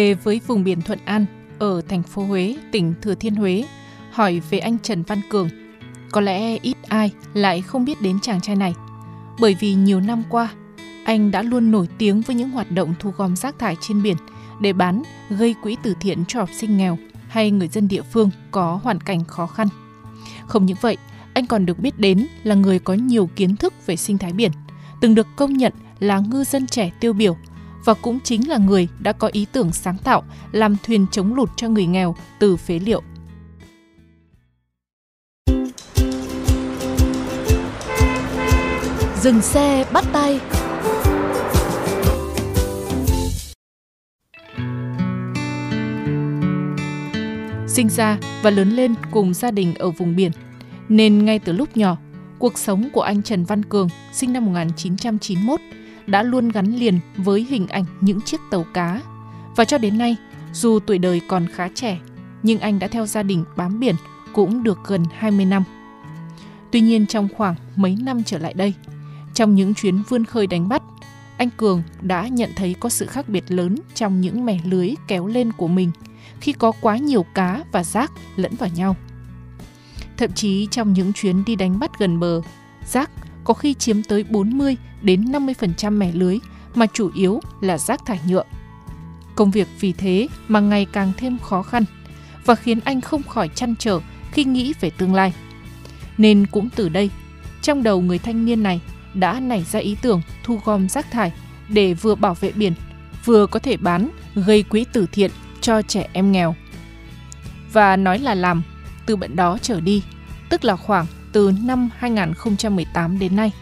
Về với vùng biển Thuận An ở thành phố Huế, tỉnh Thừa Thiên Huế, hỏi về anh Trần Văn Cường. Có lẽ ít ai lại không biết đến chàng trai này. Bởi vì nhiều năm qua, anh đã luôn nổi tiếng với những hoạt động thu gom rác thải trên biển để bán gây quỹ từ thiện cho học sinh nghèo hay người dân địa phương có hoàn cảnh khó khăn. Không những vậy, anh còn được biết đến là người có nhiều kiến thức về sinh thái biển, từng được công nhận là ngư dân trẻ tiêu biểu và cũng chính là người đã có ý tưởng sáng tạo làm thuyền chống lụt cho người nghèo từ phế liệu. Dừng xe bắt tay Sinh ra và lớn lên cùng gia đình ở vùng biển, nên ngay từ lúc nhỏ, cuộc sống của anh Trần Văn Cường, sinh năm 1991, đã luôn gắn liền với hình ảnh những chiếc tàu cá. Và cho đến nay, dù tuổi đời còn khá trẻ, nhưng anh đã theo gia đình bám biển cũng được gần 20 năm. Tuy nhiên trong khoảng mấy năm trở lại đây, trong những chuyến vươn khơi đánh bắt, anh Cường đã nhận thấy có sự khác biệt lớn trong những mẻ lưới kéo lên của mình khi có quá nhiều cá và rác lẫn vào nhau. Thậm chí trong những chuyến đi đánh bắt gần bờ, rác có khi chiếm tới 40 đến 50% mẻ lưới mà chủ yếu là rác thải nhựa. Công việc vì thế mà ngày càng thêm khó khăn và khiến anh không khỏi chăn trở khi nghĩ về tương lai. Nên cũng từ đây, trong đầu người thanh niên này đã nảy ra ý tưởng thu gom rác thải để vừa bảo vệ biển, vừa có thể bán gây quỹ từ thiện cho trẻ em nghèo. Và nói là làm, từ bận đó trở đi, tức là khoảng từ năm 2018 đến nay,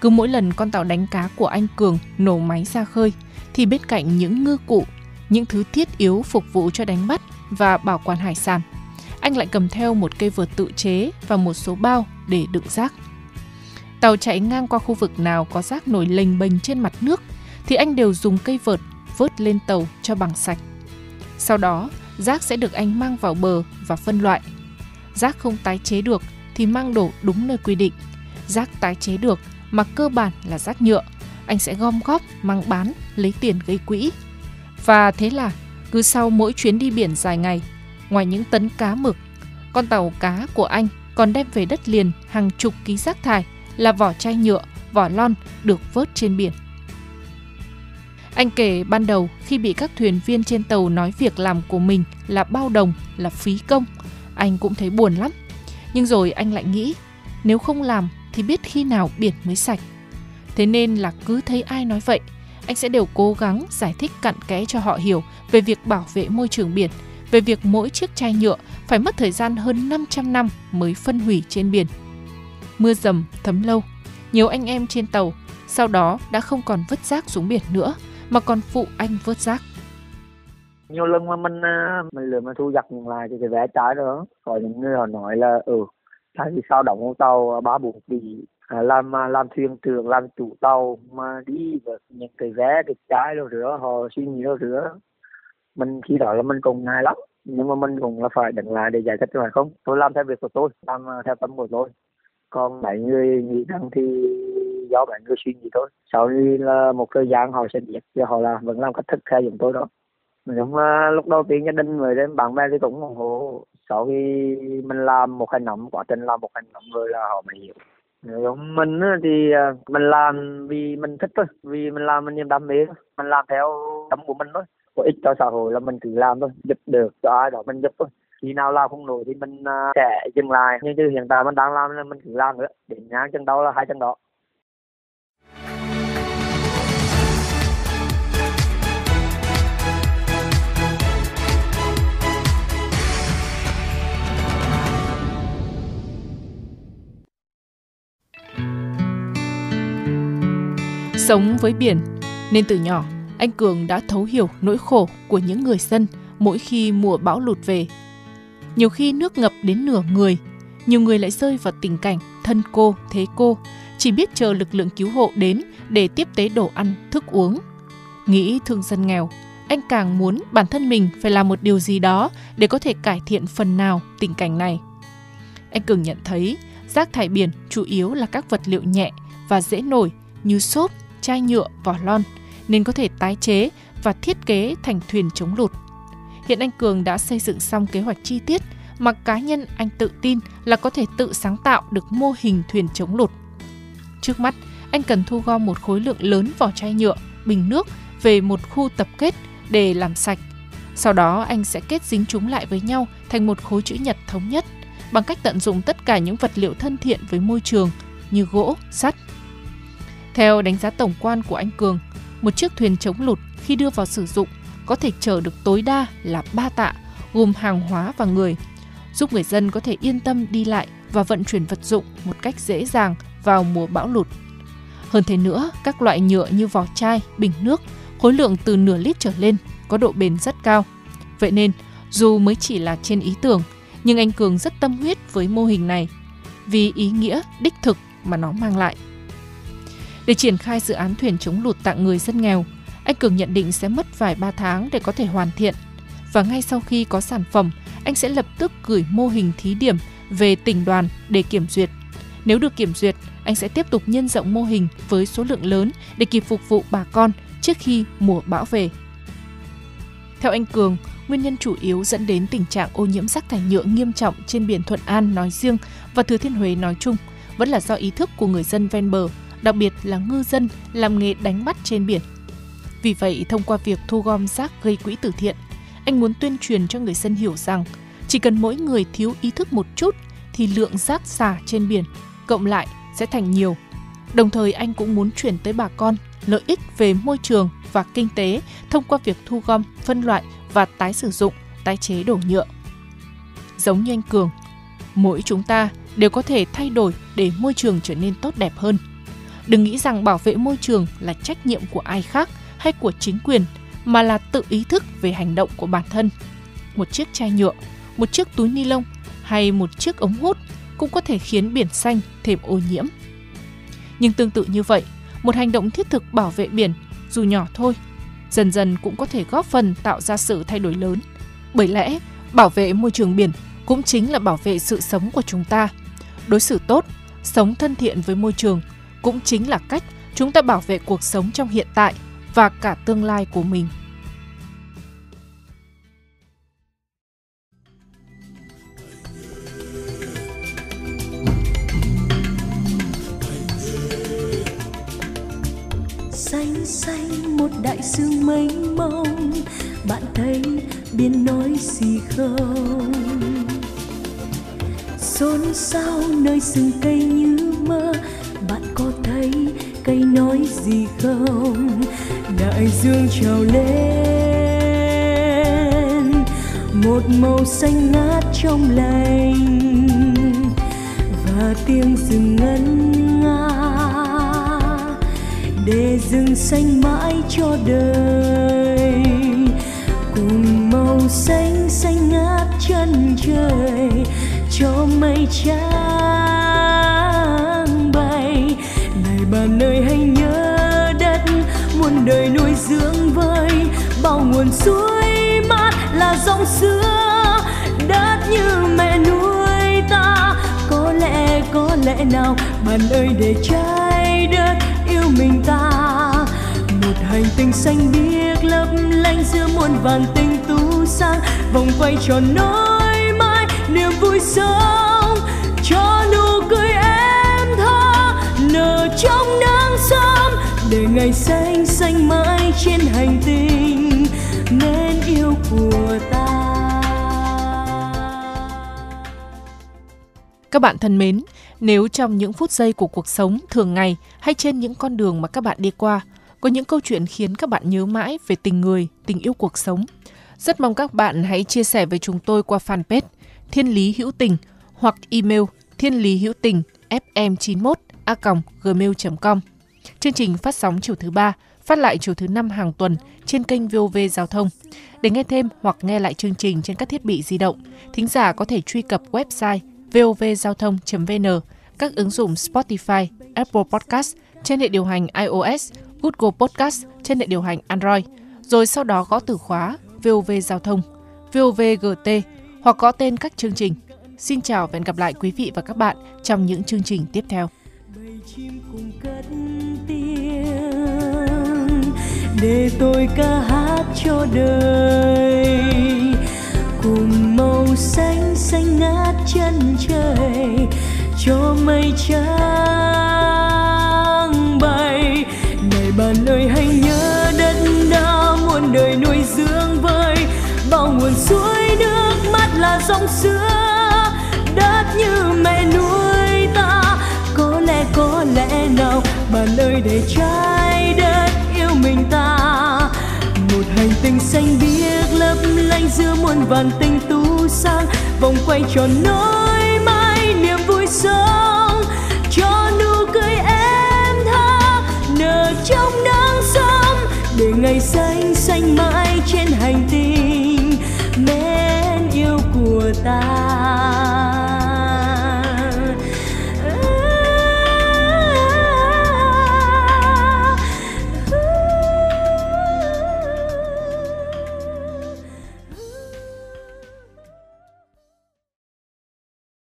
cứ mỗi lần con tàu đánh cá của anh Cường nổ máy ra khơi, thì bên cạnh những ngư cụ, những thứ thiết yếu phục vụ cho đánh bắt và bảo quản hải sản, anh lại cầm theo một cây vợt tự chế và một số bao để đựng rác. Tàu chạy ngang qua khu vực nào có rác nổi lềnh bềnh trên mặt nước thì anh đều dùng cây vợt vớt lên tàu cho bằng sạch. Sau đó, rác sẽ được anh mang vào bờ và phân loại. Rác không tái chế được thì mang đổ đúng nơi quy định. Rác tái chế được mà cơ bản là rác nhựa, anh sẽ gom góp mang bán lấy tiền gây quỹ. Và thế là cứ sau mỗi chuyến đi biển dài ngày, ngoài những tấn cá mực, con tàu cá của anh còn đem về đất liền hàng chục ký rác thải là vỏ chai nhựa, vỏ lon được vớt trên biển. Anh kể ban đầu khi bị các thuyền viên trên tàu nói việc làm của mình là bao đồng, là phí công, anh cũng thấy buồn lắm. Nhưng rồi anh lại nghĩ, nếu không làm thì biết khi nào biển mới sạch. Thế nên là cứ thấy ai nói vậy, anh sẽ đều cố gắng giải thích cặn kẽ cho họ hiểu về việc bảo vệ môi trường biển, về việc mỗi chiếc chai nhựa phải mất thời gian hơn 500 năm mới phân hủy trên biển. Mưa dầm thấm lâu, nhiều anh em trên tàu sau đó đã không còn vứt rác xuống biển nữa mà còn phụ anh vớt rác nhiều lần mà mình à, mình lừa mà thu giặt lại thì cái vé trái đó, có những người họ nói là ừ tại vì sao đóng con tàu à, ba bốn tỷ à, làm làm thuyền trưởng, làm chủ tàu mà đi với những cái vé cái trái đâu nữa họ suy nghĩ đâu nữa mình khi đó là mình cũng ngại lắm, nhưng mà mình cũng là phải đứng lại để giải thích phải không? Tôi làm theo việc của tôi, làm theo tâm của tôi. Còn mấy người nghĩ rằng thì do bạn người suy nghĩ thôi. Sau khi là một thời gian họ sẽ biết cho họ là, vẫn làm cách thức theo chúng tôi đó mình cũng lúc đầu tiên gia đình người đến bạn bè thì cũng ủng hộ. Sau khi mình làm một hành động, quá trình làm một hành động rồi là họ mới hiểu. Giống mình thì à, mình làm vì mình thích thôi, vì mình làm mình niềm đam mê thôi. Mình làm theo tâm của mình thôi. Có ích cho xã hội là mình cứ làm thôi, giúp được cho ai đó mình giúp thôi. Khi nào làm không nổi thì mình à, sẽ dừng lại. Nhưng chứ hiện tại mình đang làm là mình cứ làm nữa. Đến nhá chân đau là hai chân đó. Sống với biển, nên từ nhỏ anh Cường đã thấu hiểu nỗi khổ của những người dân mỗi khi mùa bão lụt về. Nhiều khi nước ngập đến nửa người, nhiều người lại rơi vào tình cảnh thân cô, thế cô, chỉ biết chờ lực lượng cứu hộ đến để tiếp tế đồ ăn, thức uống. Nghĩ thương dân nghèo, anh càng muốn bản thân mình phải làm một điều gì đó để có thể cải thiện phần nào tình cảnh này. Anh Cường nhận thấy rác thải biển chủ yếu là các vật liệu nhẹ và dễ nổi như xốp, chai nhựa, vỏ lon nên có thể tái chế và thiết kế thành thuyền chống lụt. Hiện anh Cường đã xây dựng xong kế hoạch chi tiết mà cá nhân anh tự tin là có thể tự sáng tạo được mô hình thuyền chống lụt. Trước mắt, anh cần thu gom một khối lượng lớn vỏ chai nhựa, bình nước về một khu tập kết để làm sạch. Sau đó anh sẽ kết dính chúng lại với nhau thành một khối chữ nhật thống nhất bằng cách tận dụng tất cả những vật liệu thân thiện với môi trường như gỗ, sắt. Theo đánh giá tổng quan của anh Cường, một chiếc thuyền chống lụt khi đưa vào sử dụng có thể chở được tối đa là 3 tạ, gồm hàng hóa và người, giúp người dân có thể yên tâm đi lại và vận chuyển vật dụng một cách dễ dàng vào mùa bão lụt. Hơn thế nữa, các loại nhựa như vỏ chai, bình nước, khối lượng từ nửa lít trở lên có độ bền rất cao. Vậy nên, dù mới chỉ là trên ý tưởng, nhưng anh Cường rất tâm huyết với mô hình này vì ý nghĩa đích thực mà nó mang lại. Để triển khai dự án thuyền chống lụt tặng người dân nghèo, anh Cường nhận định sẽ mất vài ba tháng để có thể hoàn thiện. Và ngay sau khi có sản phẩm, anh sẽ lập tức gửi mô hình thí điểm về tỉnh đoàn để kiểm duyệt. Nếu được kiểm duyệt, anh sẽ tiếp tục nhân rộng mô hình với số lượng lớn để kịp phục vụ bà con trước khi mùa bão về. Theo anh Cường, nguyên nhân chủ yếu dẫn đến tình trạng ô nhiễm rác thải nhựa nghiêm trọng trên biển Thuận An nói riêng và Thừa Thiên Huế nói chung vẫn là do ý thức của người dân ven bờ, đặc biệt là ngư dân làm nghề đánh bắt trên biển. Vì vậy, thông qua việc thu gom rác gây quỹ từ thiện, anh muốn tuyên truyền cho người dân hiểu rằng chỉ cần mỗi người thiếu ý thức một chút thì lượng rác xả trên biển cộng lại sẽ thành nhiều. Đồng thời anh cũng muốn chuyển tới bà con lợi ích về môi trường và kinh tế thông qua việc thu gom, phân loại và tái sử dụng, tái chế đồ nhựa. Giống như anh Cường, mỗi chúng ta đều có thể thay đổi để môi trường trở nên tốt đẹp hơn. Đừng nghĩ rằng bảo vệ môi trường là trách nhiệm của ai khác hay của chính quyền, mà là tự ý thức về hành động của bản thân. Một chiếc chai nhựa, một chiếc túi ni lông hay một chiếc ống hút cũng có thể khiến biển xanh thêm ô nhiễm. Nhưng tương tự như vậy, một hành động thiết thực bảo vệ biển, dù nhỏ thôi, dần dần cũng có thể góp phần tạo ra sự thay đổi lớn. Bởi lẽ, bảo vệ môi trường biển cũng chính là bảo vệ sự sống của chúng ta. Đối xử tốt, sống thân thiện với môi trường cũng chính là cách chúng ta bảo vệ cuộc sống trong hiện tại và cả tương lai của mình. xanh xanh một đại dương mênh mông, bạn thấy biển nói gì không xôn xao nơi rừng cây như mơ thấy cây nói gì không? Đại dương trào lên, một màu xanh ngát trong lành, và tiếng rừng ngân nga để rừng xanh mãi cho đời. Cùng màu xanh xanh ngát chân trời, cho mây trắng. Bao nguồn suối mát là dòng xưa. Đất như mẹ nuôi ta, có lẽ có lẽ nào bạn ơi để trái đất yêu mình ta. Một hành tinh xanh biếc lấp lánh giữa muôn vàn tinh tú sáng vòng quay tròn nối mãi niềm vui sống. Cho nụ cười em thơ nở trong nắng sớm, để ngày xanh xanh mãi trên hành tinh nên yêu của ta Các bạn thân mến, nếu trong những phút giây của cuộc sống thường ngày hay trên những con đường mà các bạn đi qua, có những câu chuyện khiến các bạn nhớ mãi về tình người, tình yêu cuộc sống, rất mong các bạn hãy chia sẻ với chúng tôi qua fanpage Thiên Lý Hữu Tình hoặc email thiên lý hữu tình fm91 a gmail.com. Chương trình phát sóng chiều thứ ba, phát lại chiều thứ năm hàng tuần trên kênh VOV Giao thông. Để nghe thêm hoặc nghe lại chương trình trên các thiết bị di động, thính giả có thể truy cập website vovgiao thông.vn, các ứng dụng Spotify, Apple Podcast trên hệ điều hành iOS, Google Podcast trên hệ điều hành Android, rồi sau đó gõ từ khóa VOV Giao thông, VOVGT hoặc gõ tên các chương trình. Xin chào và hẹn gặp lại quý vị và các bạn trong những chương trình tiếp theo. bầy chim cùng cất tiếng để tôi ca hát cho đời. Cùng màu xanh xanh ngát chân trời, cho mây trắng bay. Này bạn ơi, hãy nhớ đất đã muôn đời nuôi dưỡng vơi. Bao nguồn suối nước mắt là dòng xưa vàn tinh tú sang, vòng quay tròn nỗi mãi niềm vui sống. Cho nụ cười em tha, nở trong nắng sớm, để ngày xanh xanh mãi trên hành tinh. Mến yêu của ta.